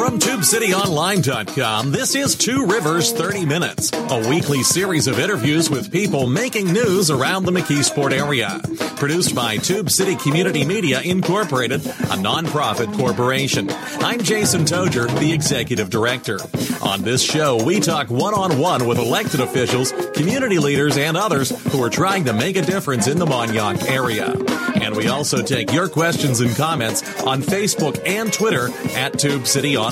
From TubeCityOnline.com, this is Two Rivers 30 Minutes, a weekly series of interviews with people making news around the McKeesport area. Produced by Tube City Community Media Incorporated, a nonprofit corporation. I'm Jason Togyer, the executive director. On this show, we talk one on one with elected officials, community leaders, and others who are trying to make a difference in the Mon-Yough area. And we also take your questions and comments on Facebook and Twitter at Tube City Online.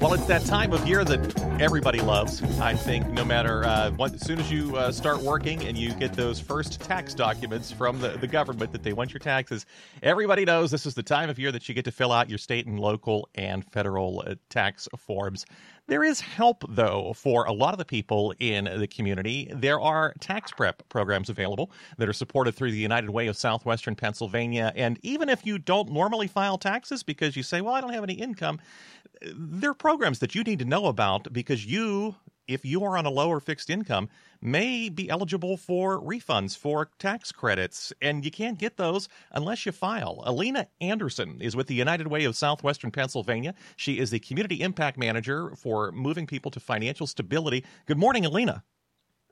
Well, it's that time of year that everybody loves. I think no matter uh, what, as soon as you uh, start working and you get those first tax documents from the, the government that they want your taxes, everybody knows this is the time of year that you get to fill out your state and local and federal uh, tax forms. There is help, though, for a lot of the people in the community. There are tax prep programs available that are supported through the United Way of Southwestern Pennsylvania. And even if you don't normally file taxes because you say, well, I don't have any income, there are programs that you need to know about because you if you are on a lower fixed income, may be eligible for refunds for tax credits, and you can't get those unless you file. Alina Anderson is with the United Way of Southwestern Pennsylvania. She is the Community Impact Manager for moving people to financial stability. Good morning, Alina.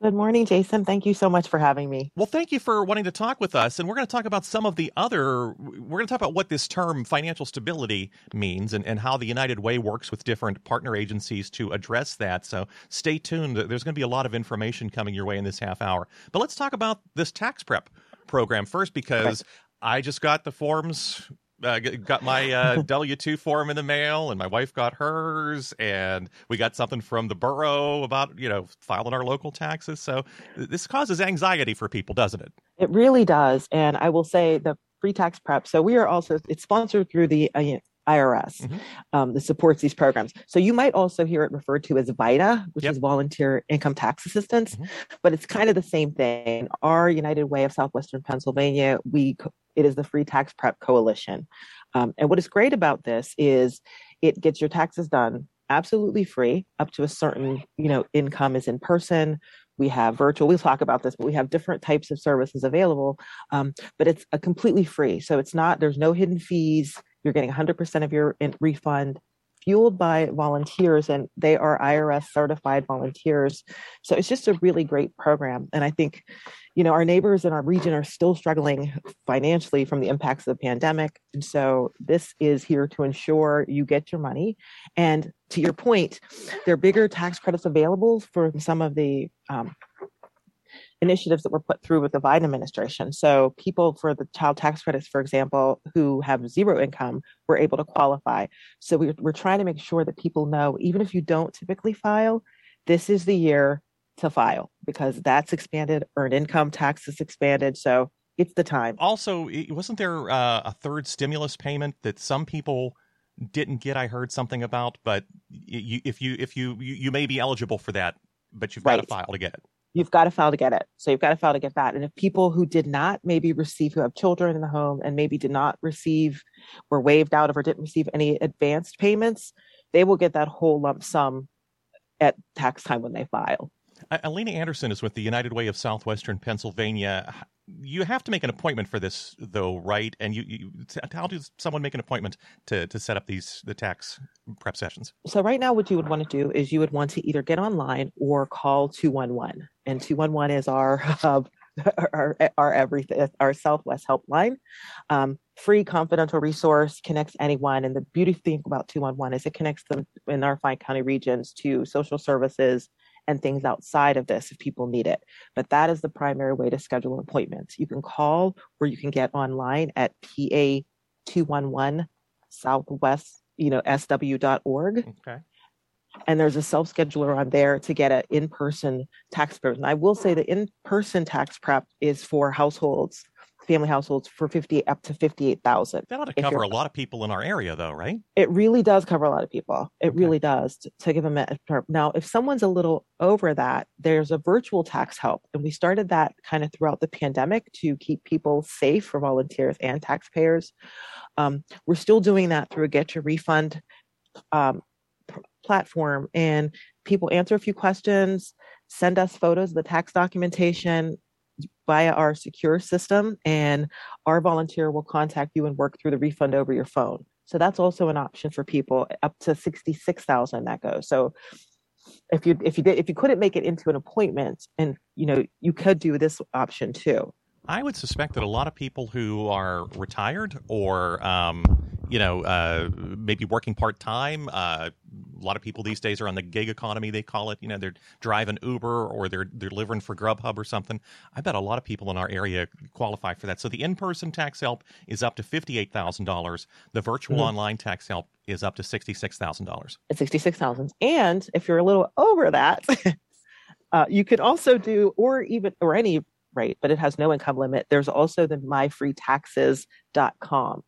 Good morning, Jason. Thank you so much for having me. Well, thank you for wanting to talk with us. And we're going to talk about some of the other, we're going to talk about what this term financial stability means and, and how the United Way works with different partner agencies to address that. So stay tuned. There's going to be a lot of information coming your way in this half hour. But let's talk about this tax prep program first because I just got the forms uh, got my uh, W two form in the mail, and my wife got hers, and we got something from the borough about you know filing our local taxes. So this causes anxiety for people, doesn't it? It really does, and I will say the free tax prep. So we are also it's sponsored through the uh, IRS mm-hmm. um, that supports these programs. So you might also hear it referred to as VITA, which yep. is Volunteer Income Tax Assistance, mm-hmm. but it's kind of the same thing. Our United Way of Southwestern Pennsylvania, we it is the Free Tax Prep Coalition. Um, and what is great about this is it gets your taxes done absolutely free up to a certain you know income is in person we have virtual we'll talk about this but we have different types of services available um, but it's a completely free so it's not there's no hidden fees you're getting 100% of your refund fueled by volunteers and they are IRS certified volunteers. So it's just a really great program. And I think, you know, our neighbors in our region are still struggling financially from the impacts of the pandemic. And so this is here to ensure you get your money. And to your point, there are bigger tax credits available for some of the um, initiatives that were put through with the Biden administration. So people for the child tax credits, for example, who have zero income were able to qualify. So we're, we're trying to make sure that people know, even if you don't typically file, this is the year to file because that's expanded. Earned income tax is expanded. So it's the time. Also, wasn't there uh, a third stimulus payment that some people didn't get? I heard something about, but you, if you if you, you you may be eligible for that, but you've got right. to file to get it you've got to file to get it. So you've got to file to get that. And if people who did not maybe receive, who have children in the home and maybe did not receive, were waived out of or didn't receive any advanced payments, they will get that whole lump sum at tax time when they file. Alina Anderson is with the United Way of Southwestern Pennsylvania. You have to make an appointment for this though right? And you, you how does someone make an appointment to to set up these the tax prep sessions? So right now what you would want to do is you would want to either get online or call 211 and 211 is our uh, our, our everything our southwest helpline. Um, free confidential resource connects anyone. And the beauty thing about 211 is it connects them in our five county regions to social services and things outside of this if people need it. But that is the primary way to schedule appointments. You can call or you can get online at PA 211 Southwest, you know, sw.org. Okay. And there's a self scheduler on there to get an in person tax prep. And I will say the in person tax prep is for households family households for 50 up to 58,000. That ought to cover a lot of people in our area though, right? It really does cover a lot of people. It okay. really does to, to give them a now if someone's a little over that, there's a virtual tax help and we started that kind of throughout the pandemic to keep people safe for volunteers and taxpayers. Um, we're still doing that through a get your refund um, platform and people answer a few questions send us photos of the tax documentation via our secure system, and our volunteer will contact you and work through the refund over your phone. So that's also an option for people up to sixty six thousand that goes. So if you if you did if you couldn't make it into an appointment, and you know you could do this option too. I would suspect that a lot of people who are retired or um, you know, uh, maybe working part time. Uh, a lot of people these days are on the gig economy, they call it. You know, they're driving Uber or they're they're delivering for Grubhub or something. I bet a lot of people in our area qualify for that. So the in-person tax help is up to fifty-eight thousand dollars. The virtual mm-hmm. online tax help is up to sixty-six thousand dollars. Sixty-six thousand, and if you're a little over that, uh, you could also do, or even or any rate, but it has no income limit. There's also the myfreetaxes.com.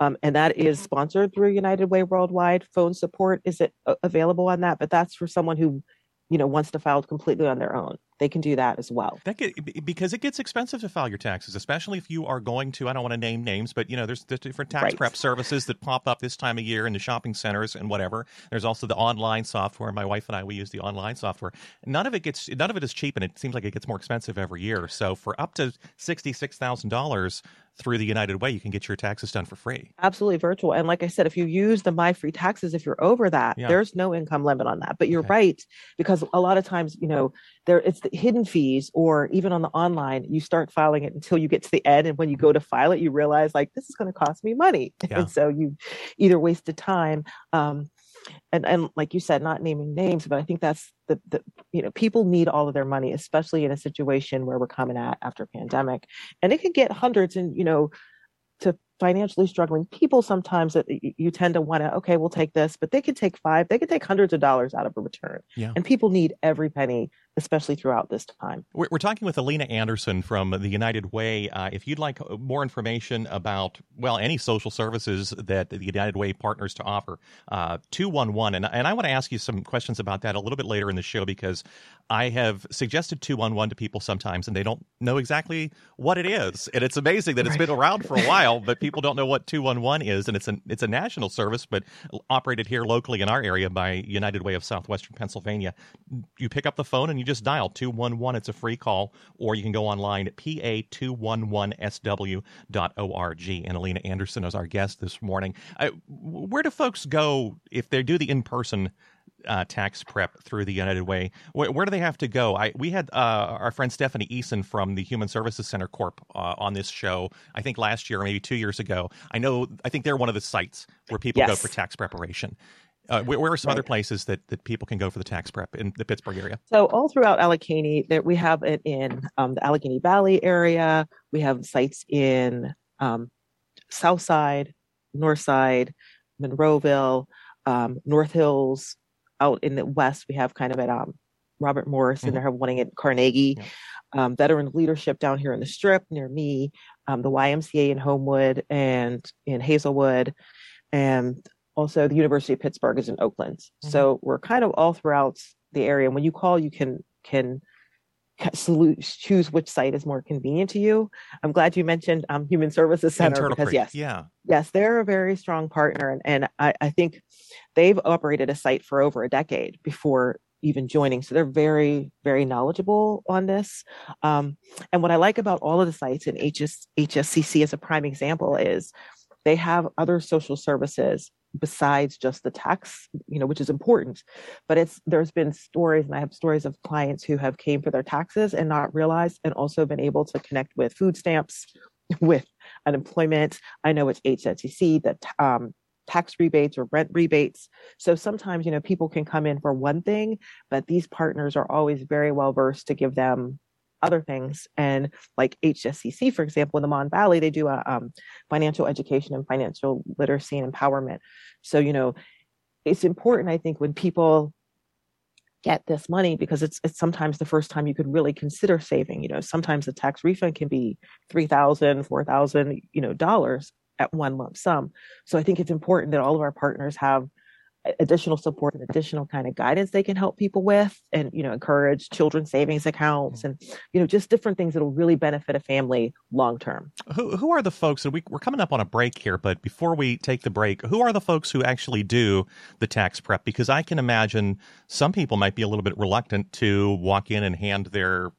Um, and that is sponsored through United Way Worldwide. Phone support is it uh, available on that, but that's for someone who, you know, wants to file completely on their own they can do that as well. That get, because it gets expensive to file your taxes, especially if you are going to. I don't want to name names, but you know, there's, there's different tax right. prep services that pop up this time of year in the shopping centers and whatever. There's also the online software. My wife and I we use the online software. None of it gets none of it is cheap, and it seems like it gets more expensive every year. So for up to sixty six thousand dollars through the United Way, you can get your taxes done for free. Absolutely virtual. And like I said, if you use the My Free Taxes, if you're over that, yeah. there's no income limit on that. But you're okay. right because a lot of times, you know, there it's the hidden fees or even on the online you start filing it until you get to the end and when you go to file it you realize like this is going to cost me money yeah. and so you either wasted time um, and and like you said not naming names but i think that's the, the you know people need all of their money especially in a situation where we're coming at after pandemic and it can get hundreds and you know to financially struggling people sometimes that you tend to want to okay we'll take this but they could take five they could take hundreds of dollars out of a return yeah. and people need every penny especially throughout this time. We're, we're talking with alina anderson from the united way. Uh, if you'd like uh, more information about well any social services that the united way partners to offer uh, 211 and, and i want to ask you some questions about that a little bit later in the show because i have suggested 211 to people sometimes and they don't know exactly what it is. And it's amazing that it's right. been around for a while but people don't know what 211 is, and it's a it's a national service, but operated here locally in our area by United Way of Southwestern Pennsylvania. You pick up the phone and you just dial 211. It's a free call, or you can go online at pa211sw.org. And Alina Anderson is our guest this morning. Uh, where do folks go if they do the in person uh, tax prep through the United Way. Where, where, do they have to go? I we had uh, our friend Stephanie Eason from the Human Services Center Corp uh, on this show. I think last year or maybe two years ago. I know. I think they're one of the sites where people yes. go for tax preparation. Uh, where, where, are some right. other places that, that people can go for the tax prep in the Pittsburgh area? So all throughout Allegheny, that we have it in um, the Allegheny Valley area. We have sites in um, South Side, North Side, Monroeville, um, North Hills, out in the west we have kind of at um, robert morris mm-hmm. and they're one at carnegie yeah. um, veteran leadership down here in the strip near me um, the ymca in homewood and in hazelwood and also the university of pittsburgh is in oakland mm-hmm. so we're kind of all throughout the area and when you call you can can choose which site is more convenient to you. I'm glad you mentioned um, Human Services Center because Creek. yes, yeah, yes, they're a very strong partner, and, and I, I think they've operated a site for over a decade before even joining. So they're very, very knowledgeable on this. Um, and what I like about all of the sites, and HS, HSCC as a prime example, is they have other social services besides just the tax you know which is important but it's there's been stories and i have stories of clients who have came for their taxes and not realized and also been able to connect with food stamps with unemployment. I know it's hscc that um, tax rebates or rent rebates. So sometimes you know people can come in for one thing but these partners are always very well versed to give them other things. And like HSCC, for example, in the Mon Valley, they do a um, financial education and financial literacy and empowerment. So, you know, it's important, I think, when people get this money because it's it's sometimes the first time you could really consider saving you know sometimes the tax refund can be 3000 4000 you know dollars at one lump sum so i think it's important that all of our partners have additional support and additional kind of guidance they can help people with and you know encourage children savings accounts mm. and you know just different things that will really benefit a family long term. Who, who are the folks and we, we're coming up on a break here but before we take the break who are the folks who actually do the tax prep? Because i can imagine some people might be a little bit reluctant to walk in and hand their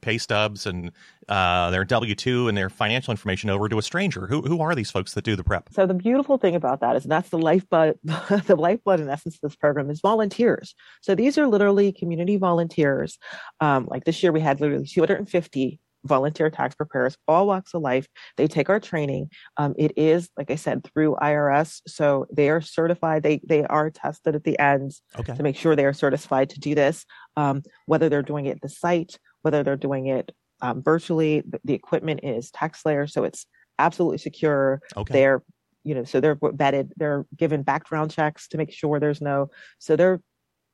pay stubs and uh, their W two and their financial information over to a stranger. Who who are these folks that do the prep? So the beautiful thing about that is that's the lifeblood, the lifeblood in essence of this program is volunteers. So these are literally community volunteers. Um, like this year, we had literally 250 volunteer tax preparers, all walks of life. They take our training. Um, it is, like I said, through IRS, so they are certified. They they are tested at the end okay. to make sure they are certified to do this. Um, whether they're doing it at the site whether they're doing it um, virtually. The, the, equipment is TaxSlayer, so it's absolutely secure. Okay. They're, you know, so they're vetted. They're given background checks to make sure there's no. So they're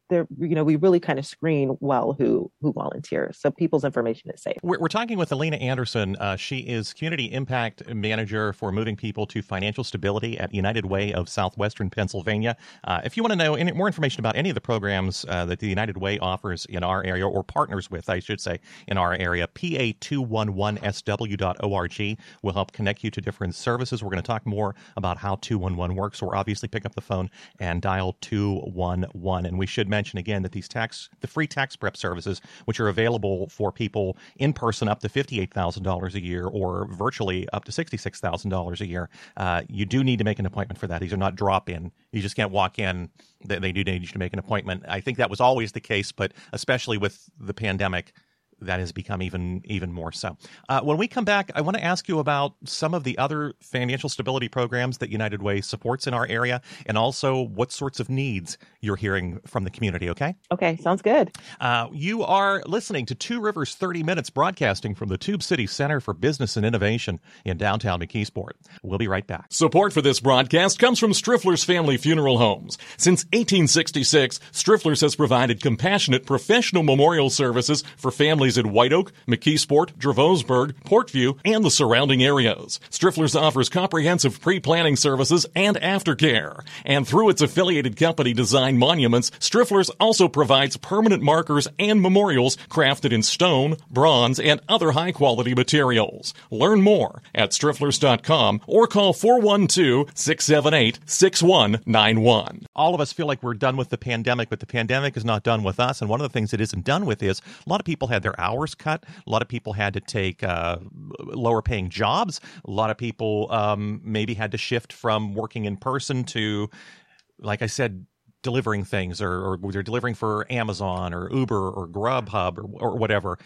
there you know we really kind of screen well who who volunteers so people's information is safe. We're, we're talking with alina anderson. Uh, she is community impact manager for moving people to financial stability at united way of southwestern pennsylvania. Uh, if you want to know any more information about any of the programs uh, that the united way offers in our area or partners with i should say in our area pa211sw.org will help connect you to different services. We're going to talk more about how 211 works or obviously pick up the phone and dial 211 and we should mention again that these tax, the free tax prep services, which are available for people in person up to $58,000 a year or virtually up to $66,000 a year, uh, you do need to make an appointment for that. These are not drop in. You just can't walk in. They, they do need you to make an appointment. I think that was always the case, but especially with the pandemic, that has become even even more so. Uh, when we come back, I want to ask you about some of the other financial stability programs that United Way supports in our area, and also what sorts of needs you're hearing from the community. Okay. Okay, sounds good. Uh, you are listening to Two Rivers 30 Minutes, broadcasting from the Tube City Center for Business and Innovation in downtown McKeesport. We'll be right back. Support for this broadcast comes from Striffler's Family Funeral Homes. Since 1866, Striffler's has provided compassionate professional memorial services for families families in White Oak, McKeesport, Dravosburg, Port Vue, and the surrounding areas. Striffler's offers comprehensive pre-planning services and aftercare. And through its affiliated company Design Monuments, Striffler's also provides permanent markers and memorials crafted in stone, bronze, and other high-quality materials. Learn more at strifflers.com or call 412-678-6191. All of us feel like we're done with the pandemic, but the pandemic is not done with us. And one of the things it isn't done with is a lot of people had their hours cut. A lot of people had to take uh, lower paying jobs. A lot of people um, maybe had to shift from working in person to, like I said, delivering things or, or they're delivering for Amazon or Uber or Grubhub or, or whatever.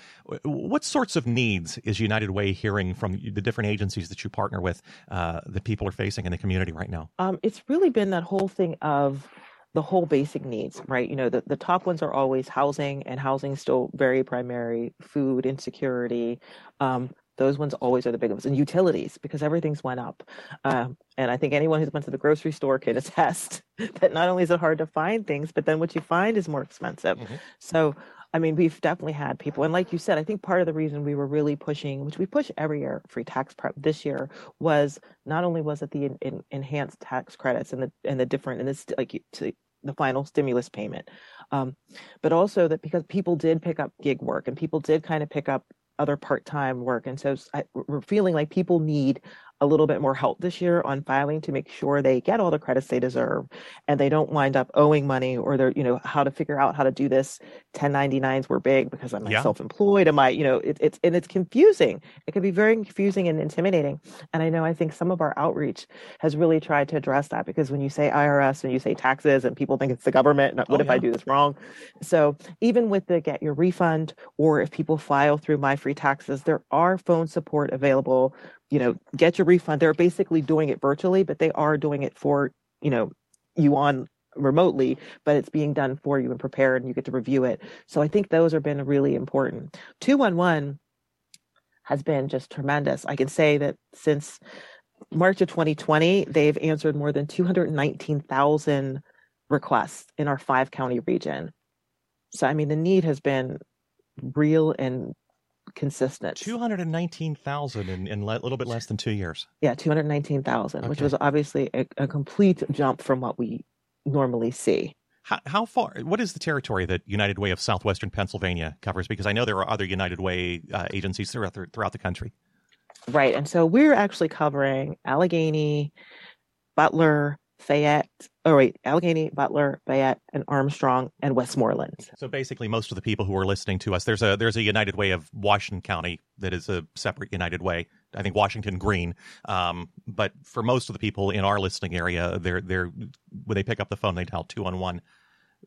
What sorts of needs is United Way hearing from the different agencies that you partner with uh, that people are facing in the community right now? Um, it's really been that whole thing of the whole basic needs, right? You know, the, the top ones are always housing, and housing still very primary, food insecurity. Um, those ones always are the big ones, and utilities because everything's went up. Um, and I think anyone who's went to the grocery store can attest that not only is it hard to find things, but then what you find is more expensive. Mm-hmm. So I mean, we've definitely had people, and like you said, I think part of the reason we were really pushing, which we push every year, free tax prep this year, was not only was it the in, in, enhanced tax credits and the and the different and this like to, the final stimulus payment, um, but also that because people did pick up gig work and people did kind of pick up other part-time work, and so I, we're feeling like people need a little bit more help this year on filing to make sure they get all the credits they deserve and they don't wind up owing money or they're you know how to figure out how to do this. 1099s were big because i'm yeah. self-employed. Am i you know it, it's and it's confusing. It can be very confusing and intimidating. And i know i think some of our outreach has really tried to address that because when you say irs and you say taxes and people think it's the government oh, what oh, if yeah. i do this wrong? So even with the get your refund or if people file through my free taxes there are phone support available you know, get your refund. They're basically doing it virtually, but they are doing it for, you know, you on remotely, but it's being done for you and prepared and you get to review it. So I think those have been really important. 211 has been just tremendous. I can say that since March of 2020, they've answered more than 219,000 requests in our five county region. So, I mean, the need has been real and consistent. 219,000 in, in a little bit less than two years. Yeah, 219,000, okay. which was obviously a, a, complete jump from what we normally see. How, how, far? What is the territory that United Way of Southwestern Pennsylvania covers? Because I know there are other United Way uh, agencies throughout the, throughout the country. Right, and so we're actually covering Allegheny, Butler, Fayette, oh wait, Allegheny, Butler, Fayette, and Armstrong and Westmoreland. So basically, most of the people who are listening to us, there's a there's a United Way of Washington County that is a separate United Way. I think Washington Greene. Um, but for most of the people in our listening area, they're they're when they pick up the phone, they dial two one one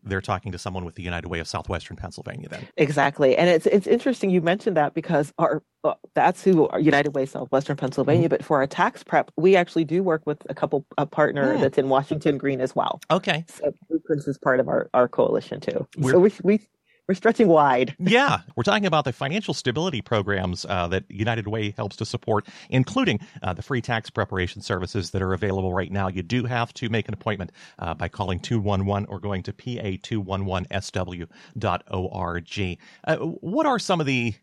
they're talking to someone with the United Way of Southwestern Pennsylvania then. Exactly. And it's it's interesting you mentioned that because our uh, that's who our United Way Southwestern Pennsylvania, mm-hmm. but for our tax prep, we actually do work with a couple a partner mm. that's in Washington Greene as well. Okay. So Blueprints is part of our, our coalition too. We're, so we we we're stretching wide. yeah, we're talking about the financial stability programs uh, that United Way helps to support, including uh, the free tax preparation services that are available right now. You do have to make an appointment uh, by calling 211 or going to pa211sw.org. Uh, what are some of the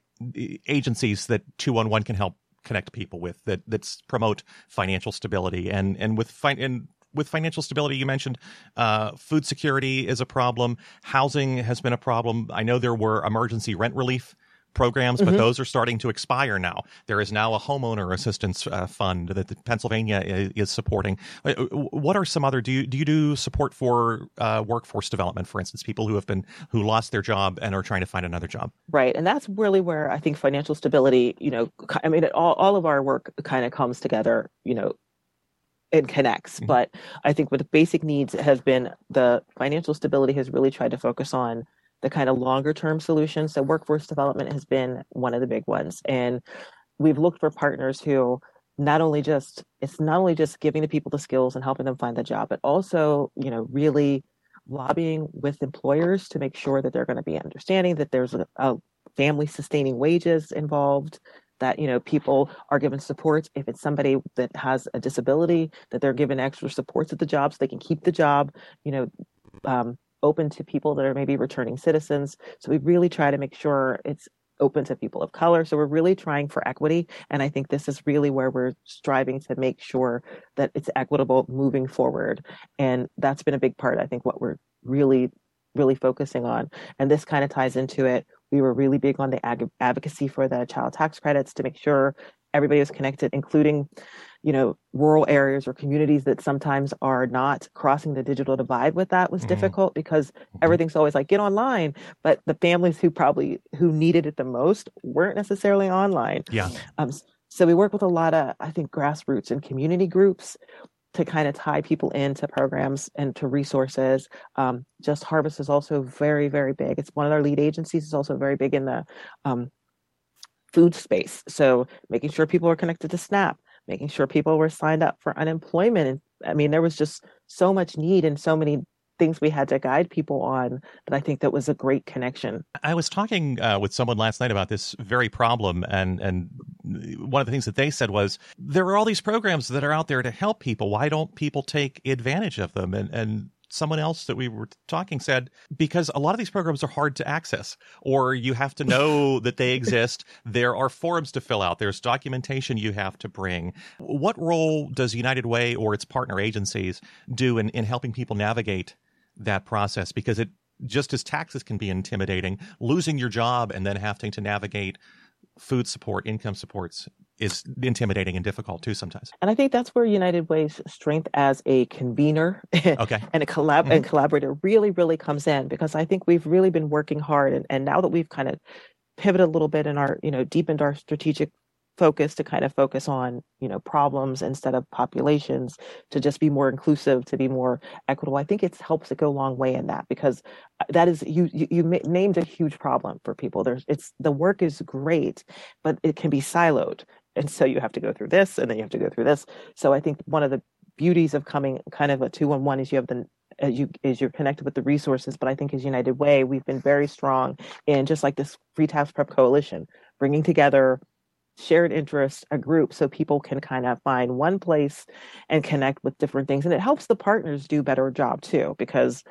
agencies that 211 can help connect people with that that's promote financial stability and and with fi- and with financial stability, you mentioned uh, food security is a problem. Housing has been a problem. I know there were emergency rent relief programs, but mm-hmm. those are starting to expire now. There is now a homeowner assistance uh, fund that the Pennsylvania is, is, supporting. Uh, what are some other? Do you do you do support for uh, workforce development, for instance, people who have been who lost their job and are trying to find another job? Right, and that's really where I think financial stability. You know, I mean, all all of our work kind of comes together. You know, it connects. Mm-hmm. But I think with the basic needs has been the financial stability has really tried to focus on the kind of longer term solutions. So workforce development has been one of the big ones. And we've looked for partners who not only just it's not only just giving the people the skills and helping them find the job, but also, you know, really lobbying with employers to make sure that they're going to be understanding that there's a, a family sustaining wages involved that you know people are given support. If it's somebody that has a disability that they're given extra supports at the job so they can keep the job you know um, open to people that are maybe returning citizens. So we really try to make sure it's open to people of color. So we're really trying for equity. And i think this is really where we're striving to make sure that it's equitable moving forward. And that's been a big part i think what we're really really focusing on. And this kind of ties into it we were really big on the ag- advocacy for the child tax credits to make sure everybody was connected, including, you know, rural areas or communities that sometimes are not crossing the digital divide with that was mm-hmm. difficult because mm-hmm. everything's always like get online, but the families who probably who needed it the most weren't necessarily online. Yeah. Um, so we work with a lot of, I think, grassroots and community groups to kind of tie people into programs and to resources. Um, Just Harvest is also very, very big. It's one of our lead agencies. It's also very big in the um, food space. So making sure people are connected to SNAP, making sure people were signed up for unemployment. I mean, there was just so much need and so many things we had to guide people on that I think that was a great connection. I was talking uh, with someone last night about this very problem, and and one of the things that they said was there are all these programs that are out there to help people. Why don't people take advantage of them? And and someone else that we were talking said because a lot of these programs are hard to access or you have to know that they exist there are forms to fill out there's documentation you have to bring what role does united way or its partner agencies do in, in helping people navigate that process because it just as taxes can be intimidating, losing your job and then having to navigate food support, income supports is intimidating and difficult too sometimes. And I think that's where United Way's strength as a convener okay. and a collab mm-hmm. and collaborator really, really comes in because I think we've really been working hard and, and now that we've kind of pivoted a little bit in our, you know, deepened our strategic focus to kind of focus on you know problems instead of populations to just be more inclusive to be more equitable. I think it helps it go a long way in that because uh, that is you you, you named a huge problem for people. There's it's the work is great but it can be siloed. And so you have to go through this and then you have to go through this. So i think one of the beauties of coming kind of a two on one is you have the as you as you're connected with the resources. But i think as united way we've been very strong in just like this free tax prep coalition bringing together shared interest, a group, so people can kind of find one place and connect with different things. And it helps the partners do better job too, because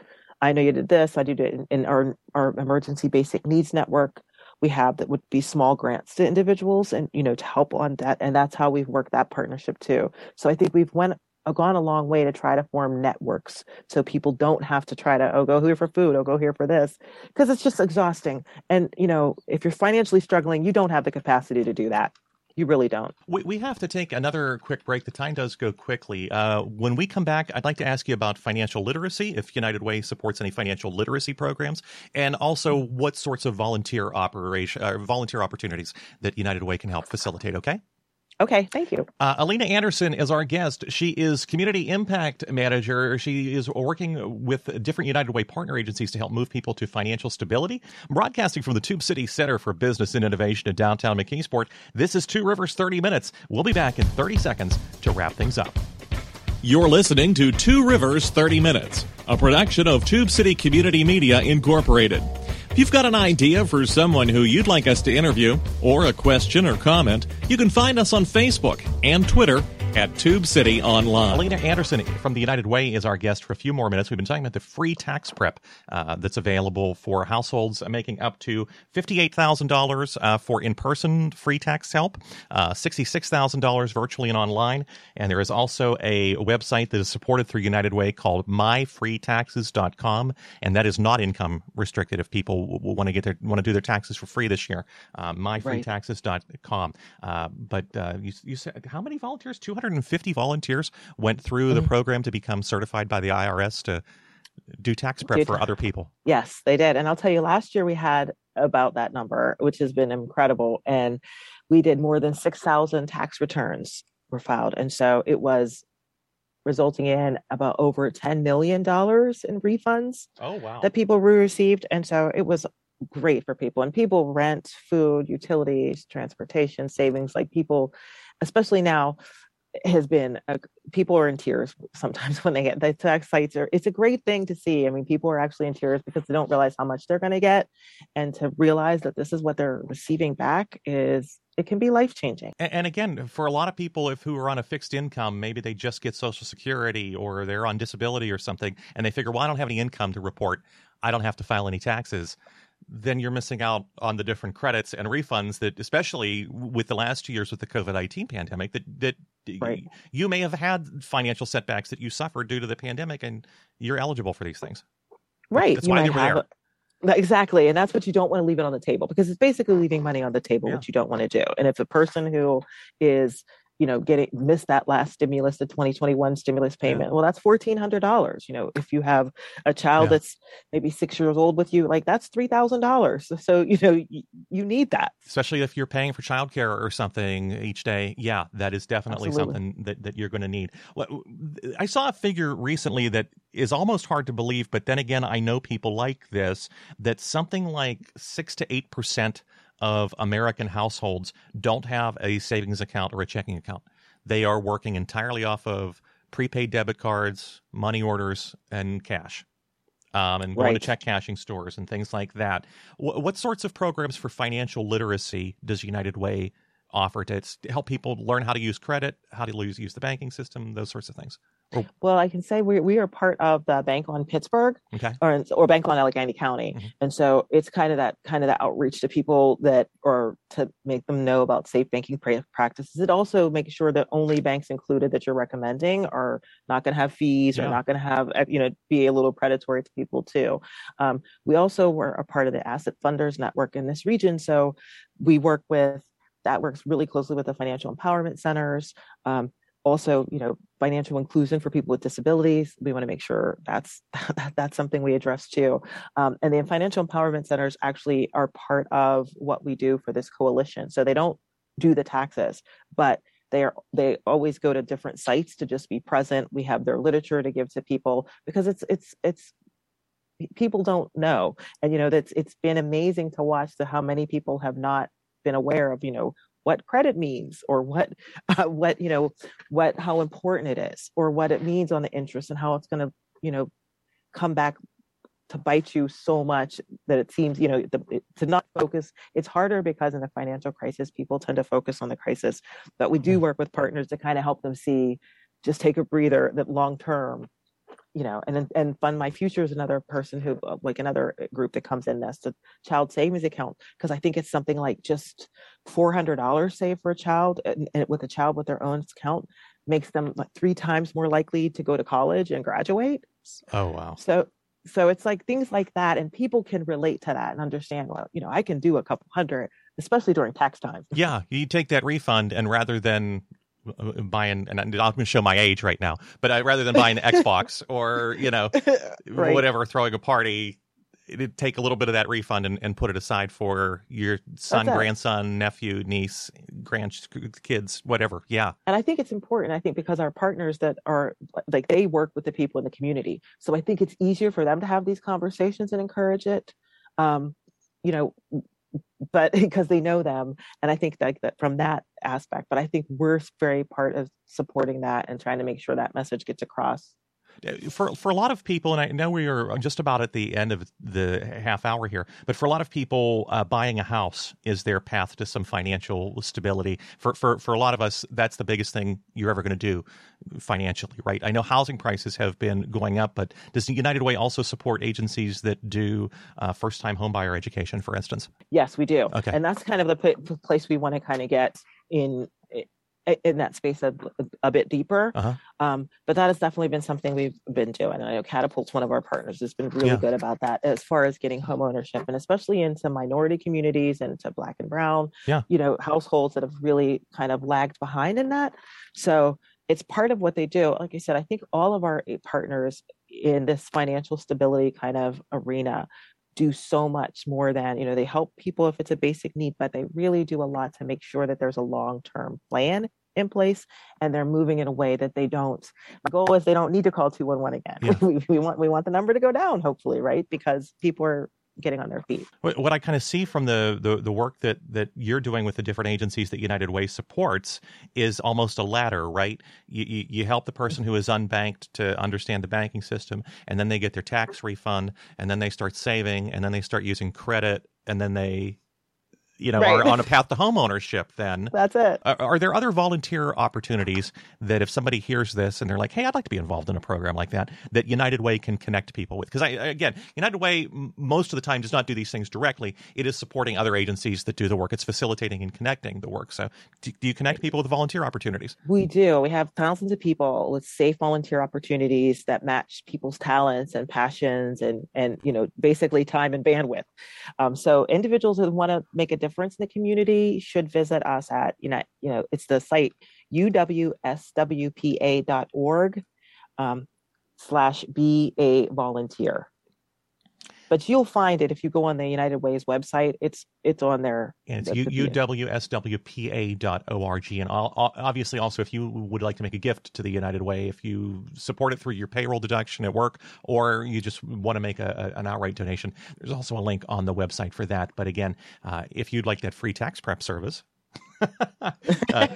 I know you did this, I did it in, in our, our emergency basic needs network. We have that would be small grants to individuals and, you know, to help on that. And that's how we've worked that partnership too. So I think we've went gone a long way to try to form networks so people don't have to try to oh go here for food oh go here for this because it's just exhausting and you know if you're financially struggling you don't have the capacity to do that you really don't. We, we have to take another quick break. The time does go quickly. Uh, when we come back, I'd like to ask you about financial literacy, if United Way supports any financial literacy programs, and also what sorts of volunteer operation, uh, volunteer opportunities that United Way can help facilitate. Okay. Okay, thank you. Uh, Alina Anderson is our guest. She is Community Impact Manager. She is working with different United Way partner agencies to help move people to financial stability. Broadcasting from the Tube City Center for Business and Innovation in downtown McKeesport, this is Two Rivers 30 Minutes. We'll be back in 30 seconds to wrap things up. You're listening to Two Rivers 30 Minutes, a production of Tube City Community Media Incorporated. If you've got an idea for someone who you'd like us to interview, or a question or comment, you can find us on Facebook and Twitter at Tube City Online. Alina Anderson from the United Way is our guest for a few more minutes. We've been talking about the free tax prep uh, that's available for households making up to $58,000 uh, for in person free tax help, uh, $66,000 virtually and online. And there is also a website that is supported through United Way called myfreetaxes.com. And that is not income restricted if people want to get their, want to do their taxes for free this year. Uh, myfreetaxes.com. Uh, but uh, you, you said, how many volunteers? 200 250 volunteers went through mm-hmm. the program to become certified by the IRS to do tax prep do for other people. Yes, they did. And I'll tell you, last year we had about that number, which has been incredible. And we did more than 6,000 tax returns were filed. And so it was resulting in about over $10 million in refunds. Oh, wow. That people received. And so it was great for people. And people rent, food, utilities, transportation, savings. Like people, especially now, has been a, people are in tears sometimes when they get the tax sites are it's a great thing to see. I mean people are actually in tears because they don't realize how much they're going to get and to realize that this is what they're receiving back is it can be life changing and, and, again for a lot of people if who are on a fixed income maybe they just get social security or they're on disability or something and they figure well i don't have any income to report. I don't have to file any taxes then you're missing out on the different credits and refunds that, especially with the last two years with the COVID nineteen pandemic, that that right. you may have had financial setbacks that you suffered due to the pandemic, and you're eligible for these things. Right. That's you why they were there. Exactly, and that's what you don't want to leave it on the table because it's basically leaving money on the table, yeah. which you don't want to do. And if a person who is you know, getting missed that last stimulus, the 2021 stimulus payment. Yeah. Well, that's $1,400. You know, if you have a child yeah. that's maybe six years old with you, like that's $3,000. So, you know, y- you need that. Especially if you're paying for childcare or something each day. Yeah, that is definitely Absolutely. something that, that you're going to need. I saw a figure recently that is almost hard to believe, but then again, I know people like this, that something like six to 8% of American households don't have a savings account or a checking account. They are working entirely off of prepaid debit cards, money orders, and cash. Um, and going right. to check cashing stores and things like that. W- what sorts of programs for financial literacy does United Way offer to, to help people learn how to use credit, how to use, use the banking system, those sorts of things? Oh. Well, I can say we we are part of the Bank on Pittsburgh, okay. or or Bank on Allegheny County, mm-hmm. and so it's kind of that kind of that outreach to people that, or to make them know about safe banking practices. It also makes sure that only banks included that you're recommending are not going to have fees yeah. or not going to have you know be a little predatory to people too. Um, we also were a part of the Asset Funders Network in this region, so we work with that works really closely with the financial empowerment centers. Um, also you know financial inclusion for people with disabilities. We want to make sure that's that's something we address too. Um, and the financial empowerment centers actually are part of what we do for this coalition. So they don't do the taxes but they are they always go to different sites to just be present. We have their literature to give to people because it's it's it's people don't know. And you know that's it's been amazing to watch the how many people have not been aware of you know what credit means or what uh, what you know what how important it is or what it means on the interest and how it's going to you know come back to bite you so much that it seems you know the, to not focus it's harder because in a financial crisis people tend to focus on the crisis but we do work with partners to kind of help them see just take a breather that long term you know, and and Fund My Future is another person who, uh, like another uh, group that comes in. That's a child savings account because I think it's something like just four hundred dollars saved for a child, and, and, with a child with their own account makes them like three times more likely to go to college and graduate. Oh wow. So so it's like things like that and people can relate to that and understand well you know i can do a couple hundred especially during tax time yeah you take that refund and rather than buying and i'm going to show my age right now but I, rather than buying an xbox or you know right. whatever throwing a party it'd take a little bit of that refund and, and put it aside for your son, grandson, nephew, niece, grandkids, whatever. Yeah. And I think it's important. I think because our partners that are like they work with the people in the community, so I think it's easier for them to have these conversations and encourage it. Um, you know, but because they know them, and I think like that from that aspect. But I think we're very part of supporting that and trying to make sure that message gets across for for a lot of people, and I know we are just about at the end of the half hour here, but for a lot of people, uh, buying a house is their path to some financial stability. For for for a lot of us, that's the biggest thing you're ever going to do financially, right? I know housing prices have been going up, but does United Way also support agencies that do uh, first time homebuyer education, for instance? Yes, we do. Okay, and that's kind of the p- place we want to kind of get in in that space a, a bit deeper. Uh-huh. Um, but that has definitely been something we've been doing. I know Catapult's one of our partners has been really yeah. good about that as far as getting home ownership and especially into minority communities and to black and brown, yeah. you know, households that have really kind of lagged behind in that. So it's part of what they do. Like I said, I think all of our partners in this financial stability kind of arena do so much more than you know they help people if it's a basic need but they really do a lot to make sure that there's a long-term plan in place and they're moving in a way that they don't my goal is they don't need to call 211 again yeah. we, we want we want the number to go down hopefully right because people are getting on their feet. What I kind of see from the, the, the work that that you're doing with the different agencies that United Way supports is almost a ladder, right? You, you, you help the person who is unbanked to understand the banking system, and then they get their tax refund, and then they start saving, and then they start using credit, and then they you know, right. are on a path to homeownership, then that's it. Are, are, there other volunteer opportunities that if somebody hears this and they're like, "Hey, I'd like to be involved in a program like that," that United Way can connect people with? Because I, again, United Way most of the time does not do these things directly. It is supporting other agencies that do the work. It's facilitating and connecting the work. So, do, do you connect people with volunteer opportunities? We do. We have thousands of people with safe volunteer opportunities that match people's talents and passions, and and you know, basically time and bandwidth. Um, so, individuals that want to make a difference difference in the community should visit us at you know you know it's the site uwswpa.org um, slash be a volunteer but you'll find it if you go on the United Way's website. It's it's on there. And it's uwswpa.org. And i'll obviously, also, if you would like to make a gift to the United Way, if you support it through your payroll deduction at work, or you just want to make a, a, an outright donation, there's also a link on the website for that. But again, uh, if you'd like that free tax prep service, uh,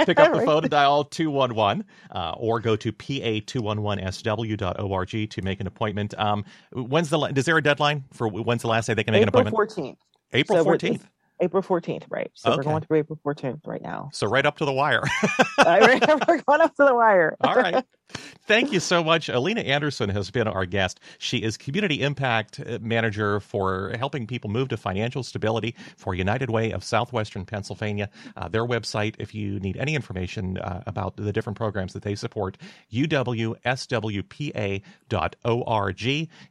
pick up the phone and dial 211 uh, or go to pa211sw.org to make an appointment. Um, when's the is there a deadline for when's the last day they can make April an appointment? 14th. April so 14th. April 14th, right. So okay. we're going through April 14th right now. So right up to the wire. we're going up to the wire. All right. Thank you so much. Alina Anderson has been our guest. She is Community Impact Manager for helping people move to financial stability for United Way of Southwestern Pennsylvania. Uh, their website, if you need any information uh, about the different programs that they support, uwswpa.org.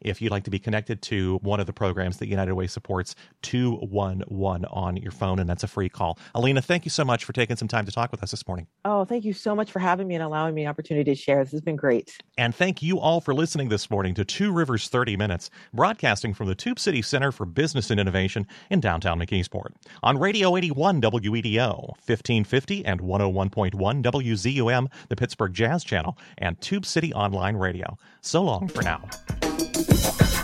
If you'd like to be connected to one of the programs that United Way supports, 211 on your phone, and that's a free call. Alina, thank you so much for taking some time to talk with us this morning. Oh, thank you so much for having me and allowing me an opportunity to share. This has been great. And thank you all for listening this morning to Two Rivers 30 Minutes, broadcasting from the Tube City Center for Business and Innovation in downtown McKeesport. On Radio 81 WEDO, 1550 and 101.1 WZUM, the Pittsburgh Jazz Channel, and Tube City Online Radio. So long for now.